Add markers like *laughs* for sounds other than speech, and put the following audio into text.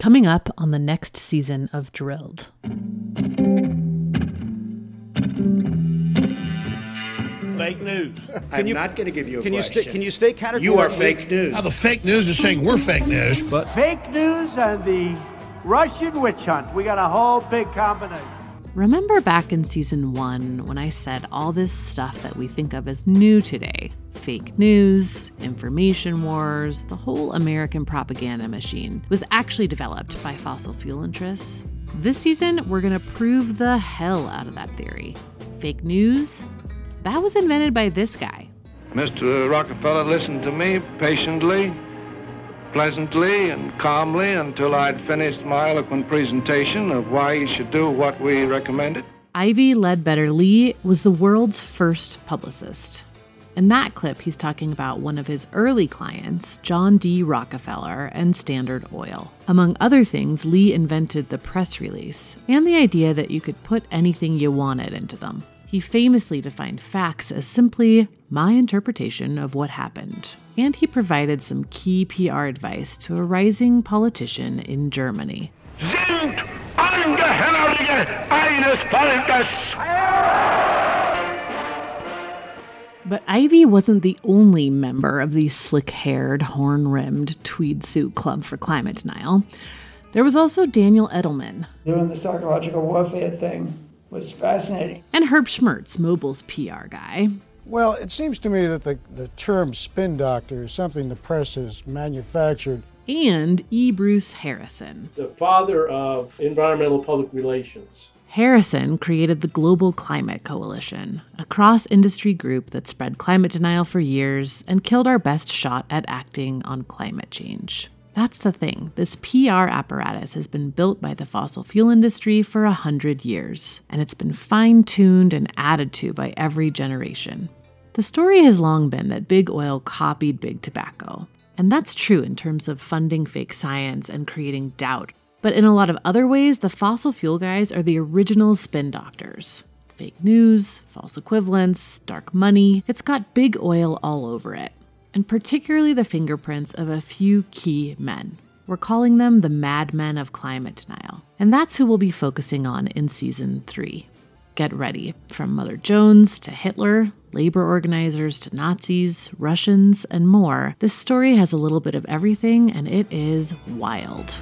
Coming up on the next season of Drilled. Fake news. *laughs* I'm not going to give you a Can you question. Can you stay categorically? You are fake news. Now, the fake news is saying we're fake news. But Fake news and the Russian witch hunt. We got a whole big combination. Remember back in season one when I said all this stuff that we think of as new today fake news, information wars, the whole American propaganda machine was actually developed by fossil fuel interests? This season, we're going to prove the hell out of that theory. Fake news? That was invented by this guy. Mr. Rockefeller listened to me patiently, pleasantly, and calmly until I'd finished my eloquent presentation of why he should do what we recommended. Ivy Ledbetter Lee was the world's first publicist. In that clip, he's talking about one of his early clients, John D. Rockefeller and Standard Oil. Among other things, Lee invented the press release and the idea that you could put anything you wanted into them. He famously defined facts as simply my interpretation of what happened. And he provided some key PR advice to a rising politician in Germany. Sind Angehörige eines Volkes! But Ivy wasn't the only member of the slick haired, horn rimmed tweed suit club for climate denial. There was also Daniel Edelman Doing the psychological warfare thing was fascinating. and Herb Schmertz, Mobil's PR guy. Well, it seems to me that the, the term spin doctor is something the press has manufactured. and E. Bruce Harrison. the father of environmental public relations. Harrison created the Global Climate Coalition, a cross industry group that spread climate denial for years and killed our best shot at acting on climate change. That's the thing. This PR apparatus has been built by the fossil fuel industry for a hundred years, and it's been fine tuned and added to by every generation. The story has long been that big oil copied big tobacco. And that's true in terms of funding fake science and creating doubt. But in a lot of other ways, the fossil fuel guys are the original spin doctors. Fake news, false equivalents, dark money, it's got big oil all over it. And particularly the fingerprints of a few key men. We're calling them the madmen of climate denial. And that's who we'll be focusing on in season three. Get ready. From Mother Jones to Hitler, labor organizers to Nazis, Russians, and more, this story has a little bit of everything and it is wild.